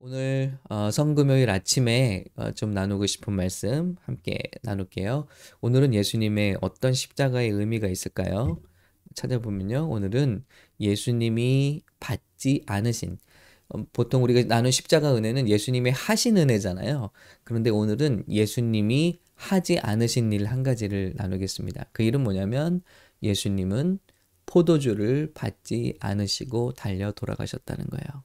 오늘 어, 성금요일 아침에 어, 좀 나누고 싶은 말씀 함께 나눌게요. 오늘은 예수님의 어떤 십자가의 의미가 있을까요? 찾아보면요. 오늘은 예수님이 받지 않으신 어, 보통 우리가 나눈 십자가 은혜는 예수님의 하신 은혜잖아요. 그런데 오늘은 예수님이 하지 않으신 일 한 가지를 나누겠습니다. 그 일은 뭐냐면 예수님은 포도주를 받지 않으시고 달려 돌아가셨다는 거예요.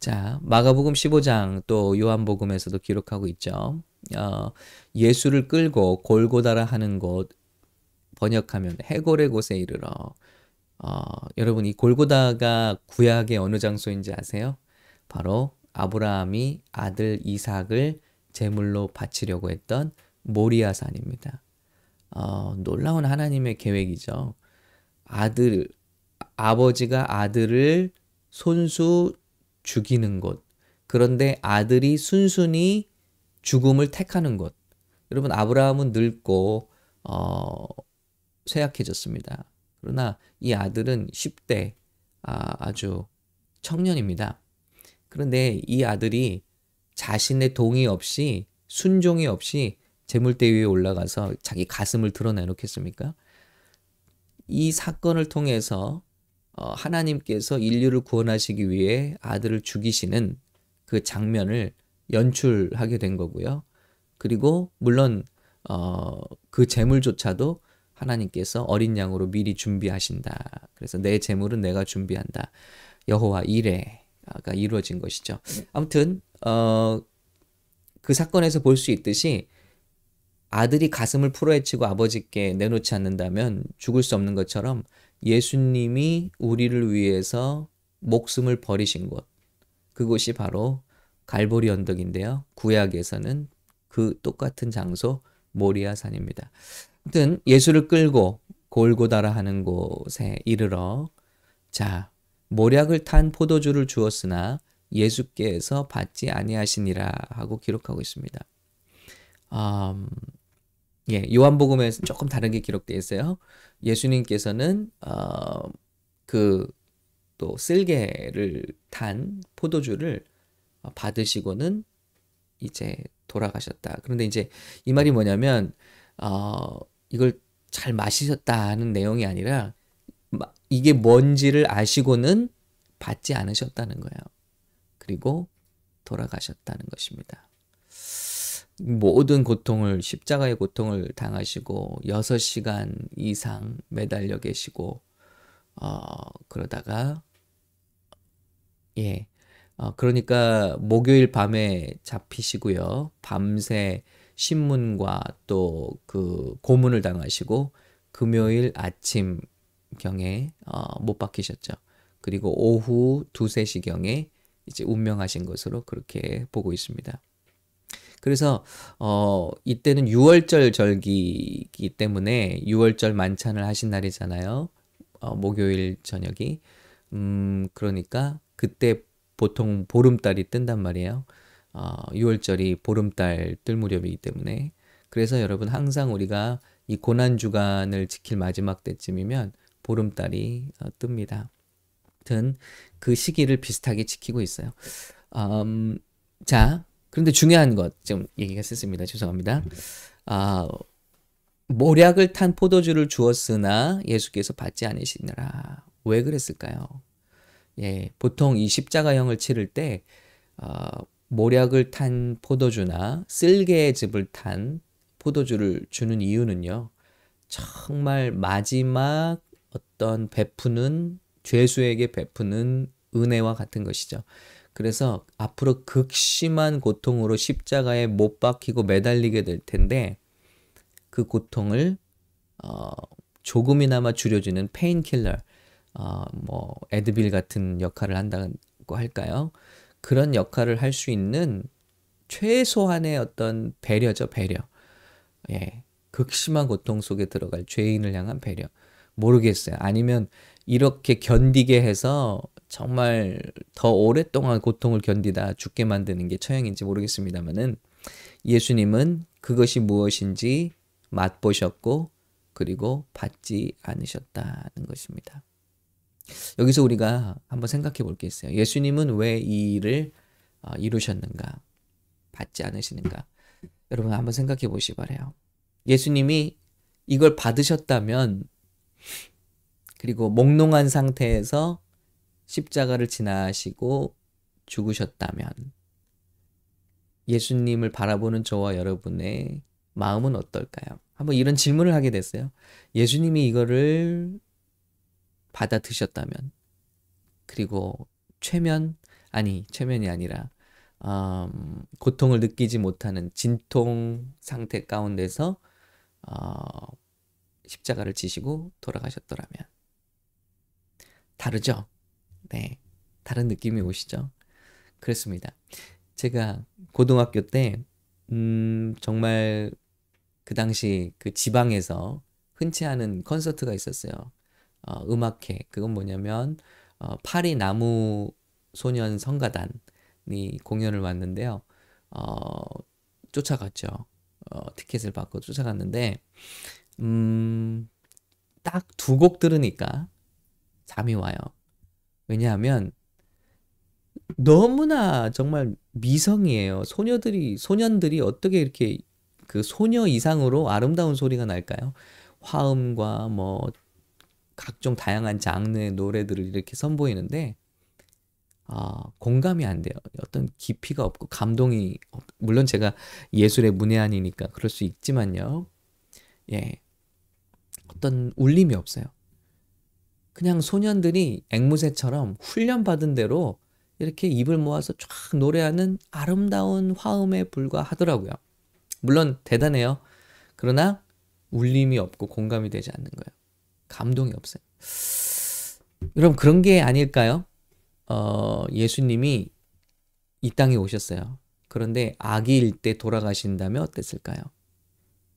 자, 마가복음 15장 또 요한복음에서도 기록하고 있죠. 어, 예수를 끌고 골고다라 하는 곳 번역하면 해골의 곳에 이르러 어, 여러분 이 골고다가 구약의 어느 장소인지 아세요? 바로 아브라함이 아들 이삭을 제물로 바치려고 했던 모리아산입니다. 어, 놀라운 하나님의 계획이죠. 아들 아버지가 아들을 손수 죽이는 곳. 그런데 아들이 순순히 죽음을 택하는 곳. 여러분 아브라함은 늙고 어, 쇠약해졌습니다. 그러나 이 아들은 10대 아, 아주 청년입니다. 그런데 이 아들이 자신의 동의 없이 순종이 없이 재물대 위에 올라가서 자기 가슴을 드러내놓겠습니까? 이 사건을 통해서 어, 하나님께서 인류를 구원하시기 위해 아들을 죽이시는 그 장면을 연출하게 된 거고요. 그리고 물론 어, 그 재물조차도 하나님께서 어린 양으로 미리 준비하신다. 그래서 내 재물은 내가 준비한다. 여호와 이래가 이루어진 것이죠. 아무튼 어, 그 사건에서 볼 수 있듯이 아들이 가슴을 풀어헤치고 아버지께 내놓지 않는다면 죽을 수 없는 것처럼 예수님이 우리를 위해서 목숨을 버리신 곳, 그곳이 바로 갈보리 언덕인데요. 구약에서는 그 똑같은 장소 모리아 산입니다. 아무튼 예수를 끌고 골고다라 하는 곳에 이르러 자 모략을 탄 포도주를 주었으나 예수께서 받지 아니하시니라 하고 기록하고 있습니다. 음, 예, 요한복음에서 조금 다르게 기록되어 있어요. 예수님께서는 어, 그또 쓸개를 탄 포도주를 받으시고는 이제 돌아가셨다. 그런데 이제 이 말이 뭐냐면 어, 이걸 잘 마시셨다는 내용이 아니라 이게 뭔지를 아시고는 받지 않으셨다는 거예요. 그리고 돌아가셨다는 것입니다. 모든 고통을 십자가의 고통을 당하시고 6시간 이상 매달려 계시고 어 그러다가 예. 어 그러니까 목요일 밤에 잡히시고요. 밤새 신문과 또 그 고문을 당하시고 금요일 아침 경에 어, 못 박히셨죠. 그리고 오후 두세 시경에 이제 운명하신 것으로 그렇게 보고 있습니다. 그래서 어 이때는 6월절 절기이기 때문에 6월절 만찬을 하신 날이잖아요. 어, 목요일 저녁이. 음 그러니까 그때 보통 보름달이 뜬단 말이에요. 어 6월절이 보름달 뜰 무렵이기 때문에 그래서 여러분 항상 우리가 이 고난 주간을 지킬 마지막 때쯤이면 보름달이 어, 뜹니다. 그 시기를 비슷하게 지키고 있어요. 음, 자, 그런데 중요한 것 좀 얘기가 셌습니다. 죄송합니다. 아, 모략을 탄 포도주를 주었으나 예수께서 받지 않으시느라 왜 그랬을까요? 예, 보통 이 십자가형을 치를 때 어, 모략을 탄 포도주나 쓸개즙을 탄 포도주를 주는 이유는요. 정말 마지막 어떤 베푸는 죄수에게 베푸는 은혜와 같은 것이죠. 그래서 앞으로 극심한 고통으로 십자가에 못 박히고 매달리게 될 텐데 그 고통을 어, 조금이나마 줄여주는 painkiller, 어, 뭐 Advil 같은 역할을 한다고 할까요? 그런 역할을 할 수 있는 최소한의 어떤 배려죠, 배려. 예, 극심한 고통 속에 들어갈 죄인을 향한 배려. 모르겠어요. 아니면 이렇게 견디게 해서 정말 더 오랫동안 고통을 견디다 죽게 만드는 게 처형인지 모르겠습니다만은 예수님은 그것이 무엇인지 맛보셨고 그리고 받지 않으셨다는 것입니다. 여기서 우리가 한번 생각해 볼 게 있어요. 예수님은 왜 이 일을 어, 이루셨는가? 받지 않으시는가? 여러분 한번 생각해 보시 바래요. 예수님이 이걸 받으셨다면 그리고 몽롱한 상태에서 십자가를 지나시고 죽으셨다면 예수님을 바라보는 저와 여러분의 마음은 어떨까요? 한번 이런 질문을 하게 됐어요. 예수님이 이거를 받아 드셨다면 그리고 최면 아니 최면이 아니라 음, 고통을 느끼지 못하는 진통 상태 가운데서 어, 십자가를 지시고 돌아가셨더라면 다르죠? 네, 다른 느낌이 오시죠? 그렇습니다. 제가 고등학교 때 음, 정말 그 당시 그 지방에서 흔치 않은 콘서트가 있었어요. 어, 음악회. 그건 뭐냐면 어, 파리 나무 소년 성가단이 공연을 왔는데요. 어, 쫓아갔죠. 어, 티켓을 받고 쫓아갔는데 음, 딱 두 곡 들으니까 잠이 와요. 왜냐하면 너무나 정말 미성이에요. 소녀들이 소년들이 어떻게 이렇게 그 소녀 이상으로 아름다운 소리가 날까요? 화음과 뭐 각종 다양한 장르의 노래들을 이렇게 선보이는데 아, 공감이 안 돼요. 어떤 깊이가 없고 감동이 없, 물론 제가 예술의 문외한이니까 그럴 수 있지만요. 예. 어떤 울림이 없어요. 그냥 소년들이 앵무새처럼 훈련받은 대로 이렇게 입을 모아서 쫙 노래하는 아름다운 화음에 불과하더라고요. 물론 대단해요. 그러나 울림이 없고 공감이 되지 않는 거예요. 감동이 없어요. 여러분 그런 게 아닐까요? 어, 예수님이 이 땅에 오셨어요. 그런데 아기일 때 돌아가신다면 어땠을까요?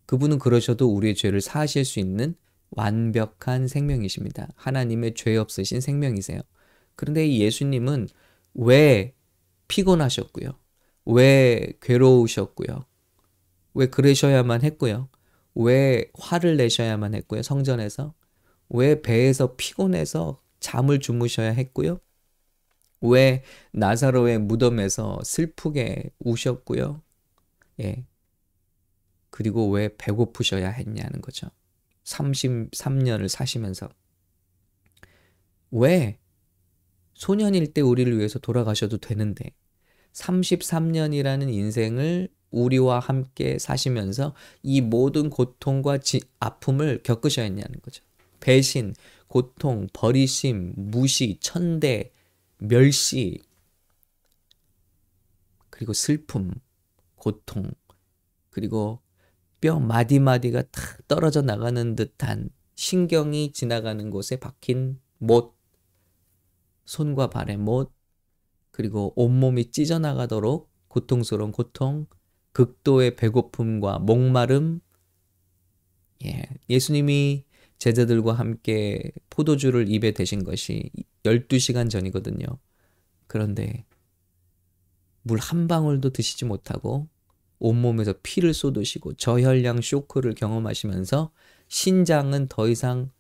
그분은 그러셔도 우리의 죄를 사하실 수 있는 완벽한 생명이십니다. 하나님의 죄 없으신 생명이세요. 그런데 이 예수님은 왜 피곤하셨고요? 왜 괴로우셨고요? 왜 그러셔야만 했고요? 왜 화를 내셔야만 했고요? 성전에서? 왜 배에서 피곤해서 잠을 주무셔야 했고요? 왜 나사로의 무덤에서 슬프게 우셨고요? 예. 그리고 왜 배고프셔야 했냐는 거죠. 33년을 사시면서. 왜 소년일 때 우리를 위해서 돌아가셔도 되는데 33년이라는 인생을 우리와 함께 사시면서 이 모든 고통과 지, 아픔을 겪으셔야 했냐는 거죠. 배신, 고통, 버리심, 무시, 천대, 멸시, 그리고 슬픔, 고통, 그리고 뼈 마디마디가 탁 떨어져 나가는 듯한 신경이 지나가는 곳에 박힌 못, 손과 발의 못, 그리고 온몸이 찢어나가도록 고통스러운 고통, 극도의 배고픔과 목마름, 예, 예수님이 제자들과 함께 포도주를 입에 대신 것이 12시간 전이거든요. 그런데 물 한 방울도 드시지 못하고 온몸에서 피를 쏟으시고 저혈량 쇼크를 경험하시면서 신장은 더 이상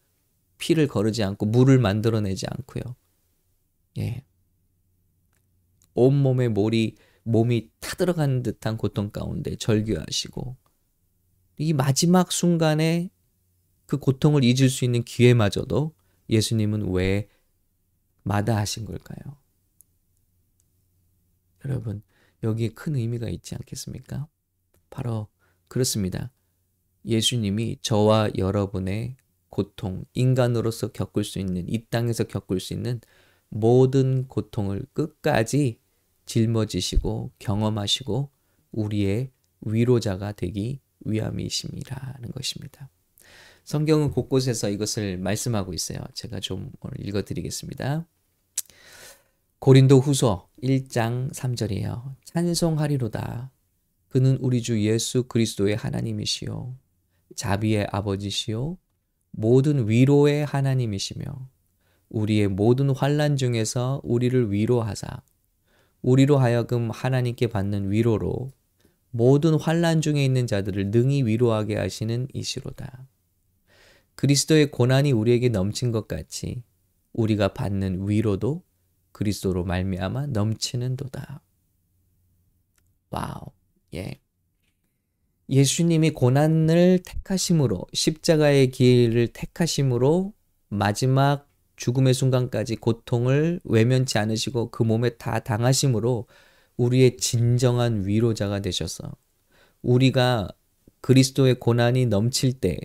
피를 거르지 않고 물을 만들어내지 않고요. 예. 온몸에 몰이 몸이 타들어간 듯한 고통 가운데 절규하시고 이 마지막 순간에 그 고통을 잊을 수 있는 기회마저도 예수님은 왜 마다하신 걸까요? 여러분, 여기에 큰 의미가 있지 않겠습니까? 바로 그렇습니다. 예수님이 저와 여러분의 고통, 인간으로서 겪을 수 있는, 이 땅에서 겪을 수 있는 모든 고통을 끝까지 짊어지시고 경험하시고 우리의 위로자가 되기 위함이심이라는 것입니다. 성경은 곳곳에서 이것을 말씀하고 있어요. 제가 좀 오늘 읽어 드리겠습니다. 고린도 후서 1장 3절이에요. 찬송하리로다. 그는 우리 주 예수 그리스도의 하나님이시요. 자비의 아버지시요. 모든 위로의 하나님이시며 우리의 모든 환란 중에서 우리를 위로하사 우리로 하여금 하나님께 받는 위로로 모든 환란 중에 있는 자들을 능히 위로하게 하시는 이시로다. 그리스도의 고난이 우리에게 넘친 것 같이 우리가 받는 위로도 그리스도로 말미암아 넘치는도다. wow. 예. 예수님이 고난을 택하심으로 십자가의 길을 택하심으로 마지막 죽음의 순간까지 고통을 외면치 않으시고 그 몸에 다 당하심으로 우리의 진정한 위로자가 되셔서 우리가 그리스도의 고난이 넘칠 때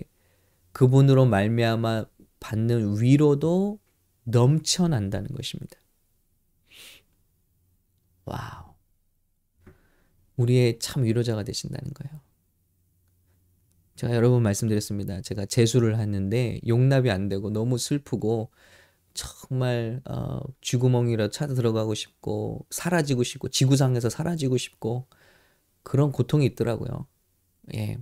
그분으로 말미암아 받는 위로도 넘쳐난다는 것입니다. wow. 우리의 참 위로자가 되신다는 거예요. 제가 여러 번 말씀드렸습니다. 제가 재수를 했는데 용납이 안 되고 너무 슬프고 정말 어, 쥐구멍이라 찾아 들어가고 싶고 사라지고 싶고 지구상에서 사라지고 싶고 그런 고통이 있더라고요. 예.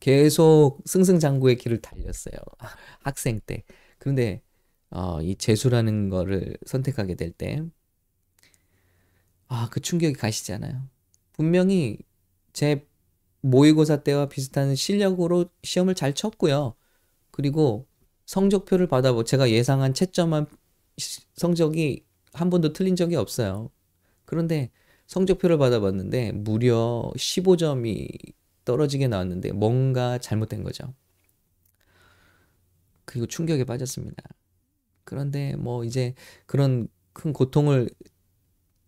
계속 승승장구의 길을 달렸어요. 학생 때. 그런데 어, 이 재수라는 거를 선택하게 될 때, 아, 그 충격이 가시잖아요. 분명히 제 모의고사 때와 비슷한 실력으로 시험을 잘 쳤고요. 그리고 성적표를 받아보 제가 예상한 채점한 성적이 한 번도 틀린 적이 없어요. 그런데 성적표를 받아봤는데 무려 15점이 떨어지게 나왔는데 뭔가 잘못된 거죠. 그리고 충격에 빠졌습니다. 그런데 뭐 이제 그런 큰 고통을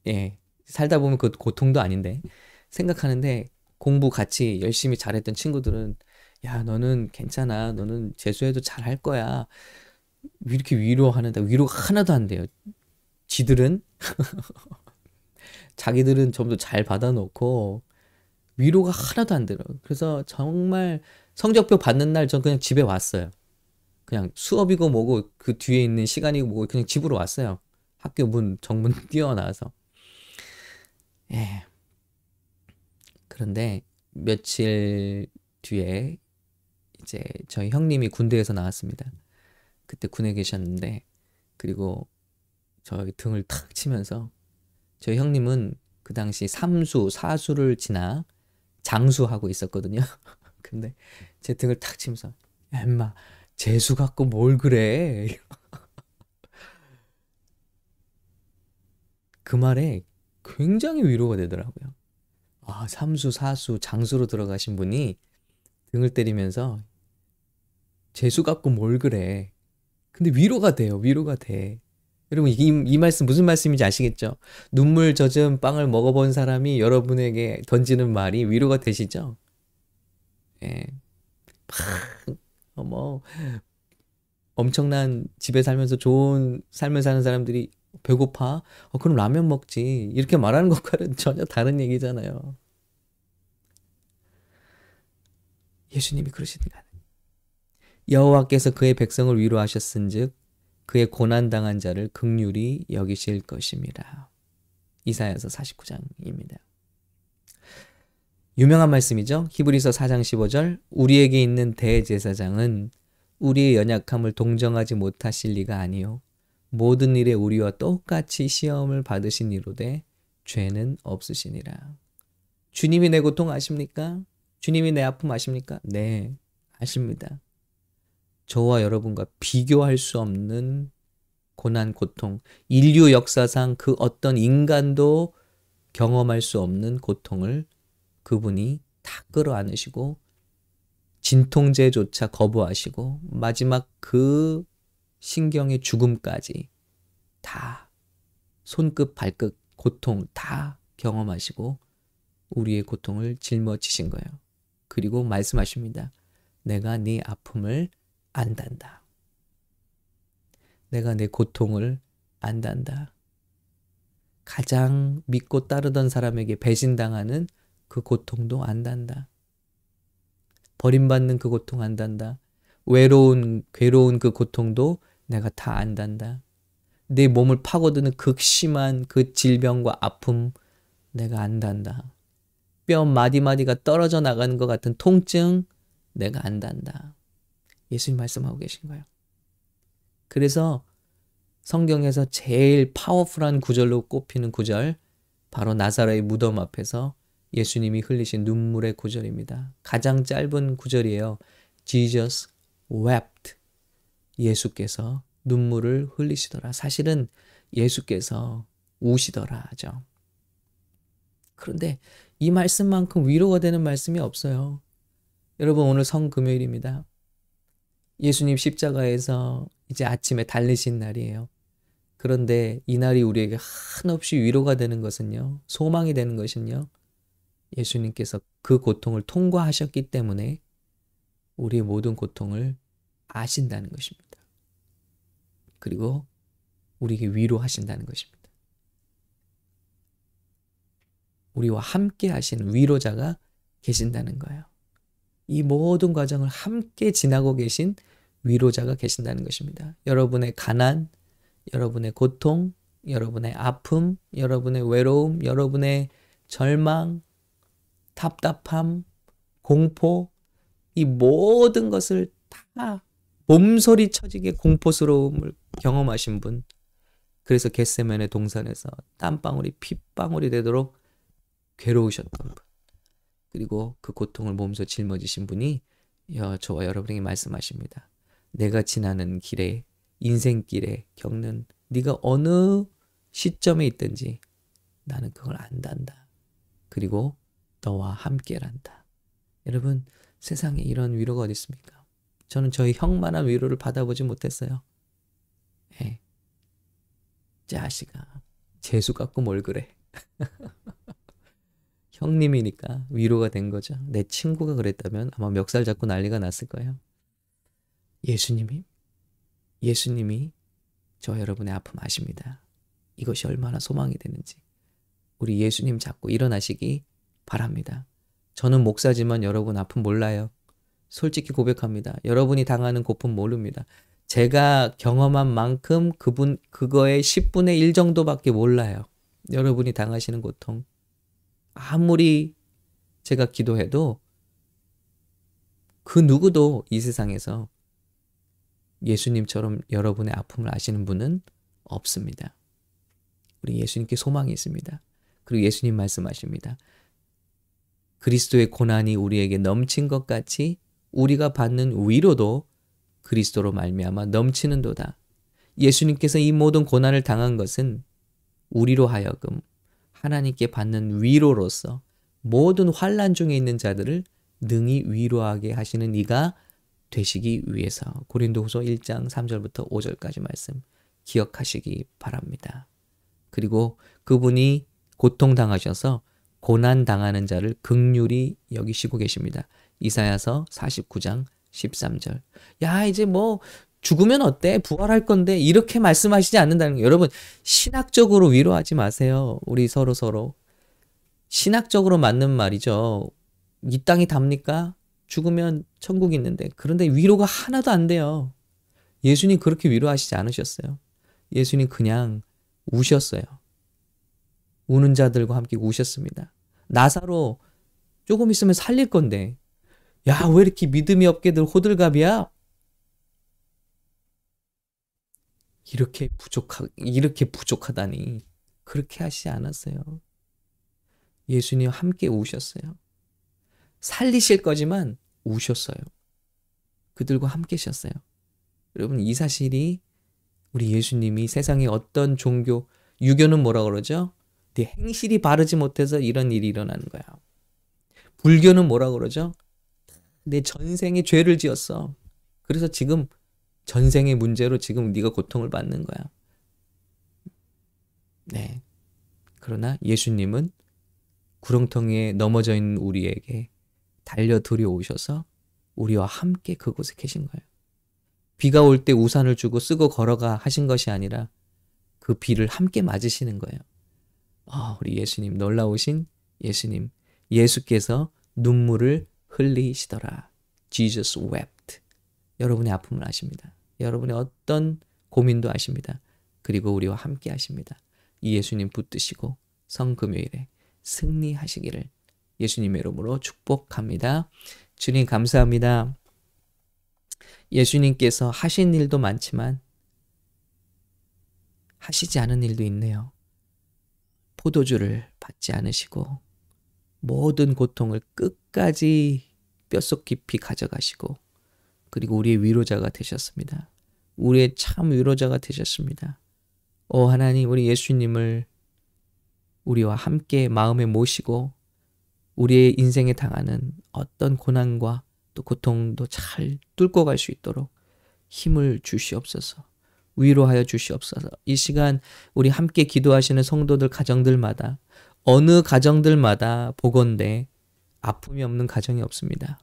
예 살다 보면 그 고통도 아닌데 생각하는데 공부 같이 열심히 잘했던 친구들은 야 너는 괜찮아 너는 재수해도 잘할 거야 이렇게 위로하는데 위로가 하나도 안 돼요. 지들은 자기들은 전부 잘 받아놓고 위로가 하나도 안 들어요. 그래서 정말 성적표 받는 날 전 그냥 집에 왔어요. 그냥 수업이고 뭐고 그 뒤에 있는 시간이고 뭐고 그냥 집으로 왔어요. 학교 문 정문 뛰어나와서. 예. 그런데 며칠 뒤에 이제 저희 형님이 군대에서 나왔습니다. 그때 군에 계셨는데 그리고 저희 등을 탁 치면서 저희 형님은 그 당시 삼수, 사수를 지나 장수하고 있었거든요. 근데 제 등을 탁 치면서 야 임마 재수 갖고 뭘 그래 그 말에 굉장히 위로가 되더라고요. 아, 삼수, 사수, 장수로 들어가신 분이 등을 때리면서 재수 갖고 뭘 그래. 근데 위로가 돼요. 위로가 돼. 여러분 이, 이 말씀 무슨 말씀인지 아시겠죠? 눈물 젖은 빵을 먹어본 사람이 여러분에게 던지는 말이 위로가 되시죠? 예. 뭐 엄청난 집에 살면서 좋은 삶을 사는 사람들이 배고파? 어, 그럼 라면 먹지. 이렇게 말하는 것과는 전혀 다른 얘기잖아요. 예수님이 그러시니까 여호와께서 그의 백성을 위로하셨은즉 그의 고난 당한 자를 극률이 여기실 것입니다. 이사야서 49장입니다. 유명한 말씀이죠. 히브리서 4장 15절 우리에게 있는 대제사장은 우리의 연약함을 동정하지 못하실 리가 아니요 모든 일에 우리와 똑같이 시험을 받으신 이로되 죄는 없으시니라. 주님이 내 고통 아십니까? 주님이 내 아픔 아십니까? 네, 아십니다. 저와 여러분과 비교할 수 없는 고난, 고통, 인류 역사상 그 어떤 인간도 경험할 수 없는 고통을 그분이 다 끌어안으시고 진통제조차 거부하시고 마지막 그 신경의 죽음까지 다 손끝 발끝 고통 다 경험하시고 우리의 고통을 짊어지신 거예요. 그리고 말씀하십니다. 내가 네 아픔을 안단다. 내가 내 고통을 안단다. 가장 믿고 따르던 사람에게 배신당하는 그 고통도 안단다. 버림받는 그 고통 안단다. 외로운, 괴로운 그 고통도 내가 다 안단다. 내 몸을 파고드는 극심한 그 질병과 아픔 내가 안단다. 뼈 마디마디가 떨어져 나가는 것 같은 통증 내가 안단다. 예수님 말씀하고 계신 거예요. 그래서 성경에서 제일 파워풀한 구절로 꼽히는 구절, 바로 나사로의 무덤 앞에서 예수님이 흘리신 눈물의 구절입니다. 가장 짧은 구절이에요. Jesus wept. 예수께서 눈물을 흘리시더라. 사실은 예수께서 우시더라 하죠. 그런데 이 말씀만큼 위로가 되는 말씀이 없어요. 여러분 오늘 성금요일입니다. 예수님 십자가에서 이제 아침에 달리신 날이에요. 그런데 이 날이 우리에게 한없이 위로가 되는 것은요. 소망이 되는 것은요. 예수님께서 그 고통을 통과하셨기 때문에 우리의 모든 고통을 아신다는 것입니다. 그리고 우리에게 위로하신다는 것입니다. 우리와 함께 하신 위로자가 계신다는 거예요. 이 모든 과정을 함께 지나고 계신 위로자가 계신다는 것입니다. 여러분의 가난, 여러분의 고통, 여러분의 아픔, 여러분의 외로움, 여러분의 절망, 답답함, 공포, 이 모든 것을 다 몸소리 쳐지게 공포스러움을 경험하신 분. 그래서 겟세면의 동산에서 땀방울이 핏방울이 되도록 괴로우셨던 분. 그리고 그 고통을 몸소 짊어지신 분이 저와 여러분에게 말씀하십니다. 내가 지나는 길에 인생길에 겪는 네가 어느 시점에 있든지 나는 그걸 안단다. 그리고 너와 함께란다. 여러분 세상에 이런 위로가 어디 있습니까? 저는 저희 형만한 위로를 받아보지 못했어요. 예. 자식아 재수 갖고 뭘 그래. 형님이니까 위로가 된 거죠. 내 친구가 그랬다면 아마 멱살 잡고 난리가 났을 거예요. 예수님이 예수님이 저 여러분의 아픔 아십니다. 이것이 얼마나 소망이 되는지 우리 예수님 잡고 일어나시기 바랍니다. 저는 목사지만 여러분 아픔 몰라요. 솔직히 고백합니다. 여러분이 당하는 고품 모릅니다. 제가 경험한 만큼 그분 그거의 10분의 1 정도밖에 몰라요. 여러분이 당하시는 고통 아무리 제가 기도해도 그 누구도 이 세상에서 예수님처럼 여러분의 아픔을 아시는 분은 없습니다. 우리 예수님께 소망이 있습니다. 그리고 예수님 말씀하십니다. 그리스도의 고난이 우리에게 넘친 것 같이 우리가 받는 위로도 그리스도로 말미암아 넘치는도다. 예수님께서 이 모든 고난을 당한 것은 우리로 하여금 하나님께 받는 위로로서 모든 환란 중에 있는 자들을 능히 위로하게 하시는 이가 되시기 위해서 고린도후서 1장 3절부터 5절까지 말씀 기억하시기 바랍니다. 그리고 그분이 고통 당하셔서 고난 당하는 자를 극률이 여기시고 계십니다. 이사야서 49장 13절. 야, 이제 뭐 죽으면 어때? 부활할 건데 이렇게 말씀하시지 않는다는 거. 여러분 신학적으로 위로하지 마세요. 우리 서로 서로 신학적으로 맞는 말이죠. 이 땅이 답니까? 죽으면 천국이 있는데 그런데 위로가 하나도 안 돼요. 예수님 그렇게 위로하시지 않으셨어요. 예수님 그냥 우셨어요. 우는 자들과 함께 우셨습니다. 나사로 조금 있으면 살릴 건데 야 왜 이렇게 믿음이 없게들 호들갑이야? 이렇게 부족하 이렇게 부족하다니 그렇게 하시지 않았어요. 예수님 함께 우셨어요. 살리실 거지만 우셨어요. 그들과 함께 셨어요. 여러분 이 사실이 우리 예수님이 세상에 어떤 종교 유교는 뭐라 그러죠? 네 행실이 바르지 못해서 이런 일이 일어나는 거야. 불교는 뭐라 그러죠? 내 전생에 죄를 지었어. 그래서 지금 전생의 문제로 지금 네가 고통을 받는 거야. 네. 그러나 예수님은 구렁텅이에 넘어져 있는 우리에게 달려 들여오셔서 우리와 함께 그곳에 계신 거예요. 비가 올 때 우산을 주고 쓰고 걸어가 하신 것이 아니라 그 비를 함께 맞으시는 거예요. 아, 우리 예수님 놀라우신 예수님. 예수께서 눈물을 흘리시더라. Jesus wept. 여러분의 아픔을 아십니다. 여러분의 어떤 고민도 아십니다. 그리고 우리와 함께 하십니다. 이 예수님 붙드시고 성금요일에 승리하시기를 예수님의 이름으로 축복합니다. 주님 감사합니다. 예수님께서 하신 일도 많지만 하시지 않은 일도 있네요. 포도주를 받지 않으시고 모든 고통을 끝까지 뼛속 깊이 가져가시고 그리고 우리의 위로자가 되셨습니다. 우리의 참 위로자가 되셨습니다. 오 하나님 우리 예수님을 우리와 함께 마음에 모시고 우리의 인생에 당하는 어떤 고난과 또 고통도 잘 뚫고 갈 수 있도록 힘을 주시옵소서. 위로하여 주시옵소서. 이 시간 우리 함께 기도하시는 성도들 가정들마다 어느 가정들마다 보건대 아픔이 없는 가정이 없습니다.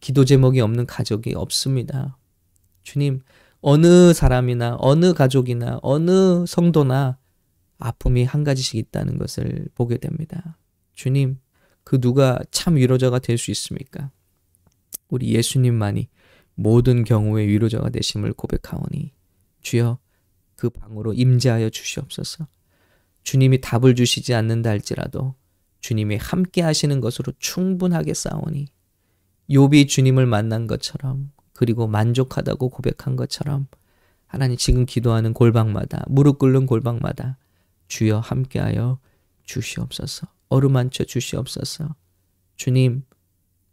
기도 제목이 없는 가족이 없습니다. 주님, 어느 사람이나 어느 가족이나 어느 성도나 아픔이 한 가지씩 있다는 것을 보게 됩니다. 주님, 그 누가 참 위로자가 될 수 있습니까? 우리 예수님만이 모든 경우에 위로자가 되심을 고백하오니 주여 그 방으로 임재하여 주시옵소서. 주님이 답을 주시지 않는다 할지라도 주님이 함께 하시는 것으로 충분하게 싸우니 욥이 주님을 만난 것처럼 그리고 만족하다고 고백한 것처럼 하나님 지금 기도하는 골방마다 무릎 꿇는 골방마다 주여 함께하여 주시옵소서. 어루만져 주시옵소서. 주님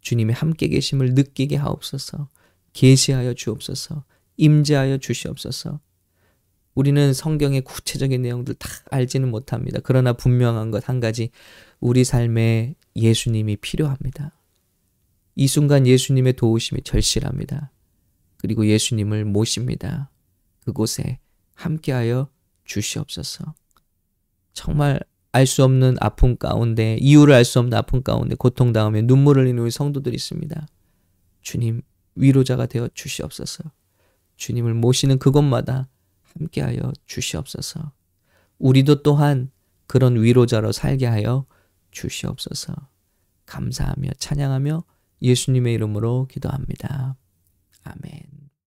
주님의 함께 계심을 느끼게 하옵소서. 계시하여 주옵소서. 임재하여 주시옵소서. 우리는 성경의 구체적인 내용들 다 알지는 못합니다. 그러나 분명한 것 한 가지 우리 삶에 예수님이 필요합니다. 이 순간 예수님의 도우심이 절실합니다. 그리고 예수님을 모십니다. 그곳에 함께하여 주시옵소서. 정말 알 수 없는 아픔 가운데, 이유를 알 수 없는 아픔 가운데, 고통 다음에 눈물을 흘리는 성도들이 있습니다. 주님, 위로자가 되어 주시옵소서. 주님을 모시는 그곳마다 함께하여 주시옵소서. 우리도 또한 그런 위로자로 살게 하여 주시옵소서. 감사하며 찬양하며 예수님의 이름으로 기도합니다. 아멘.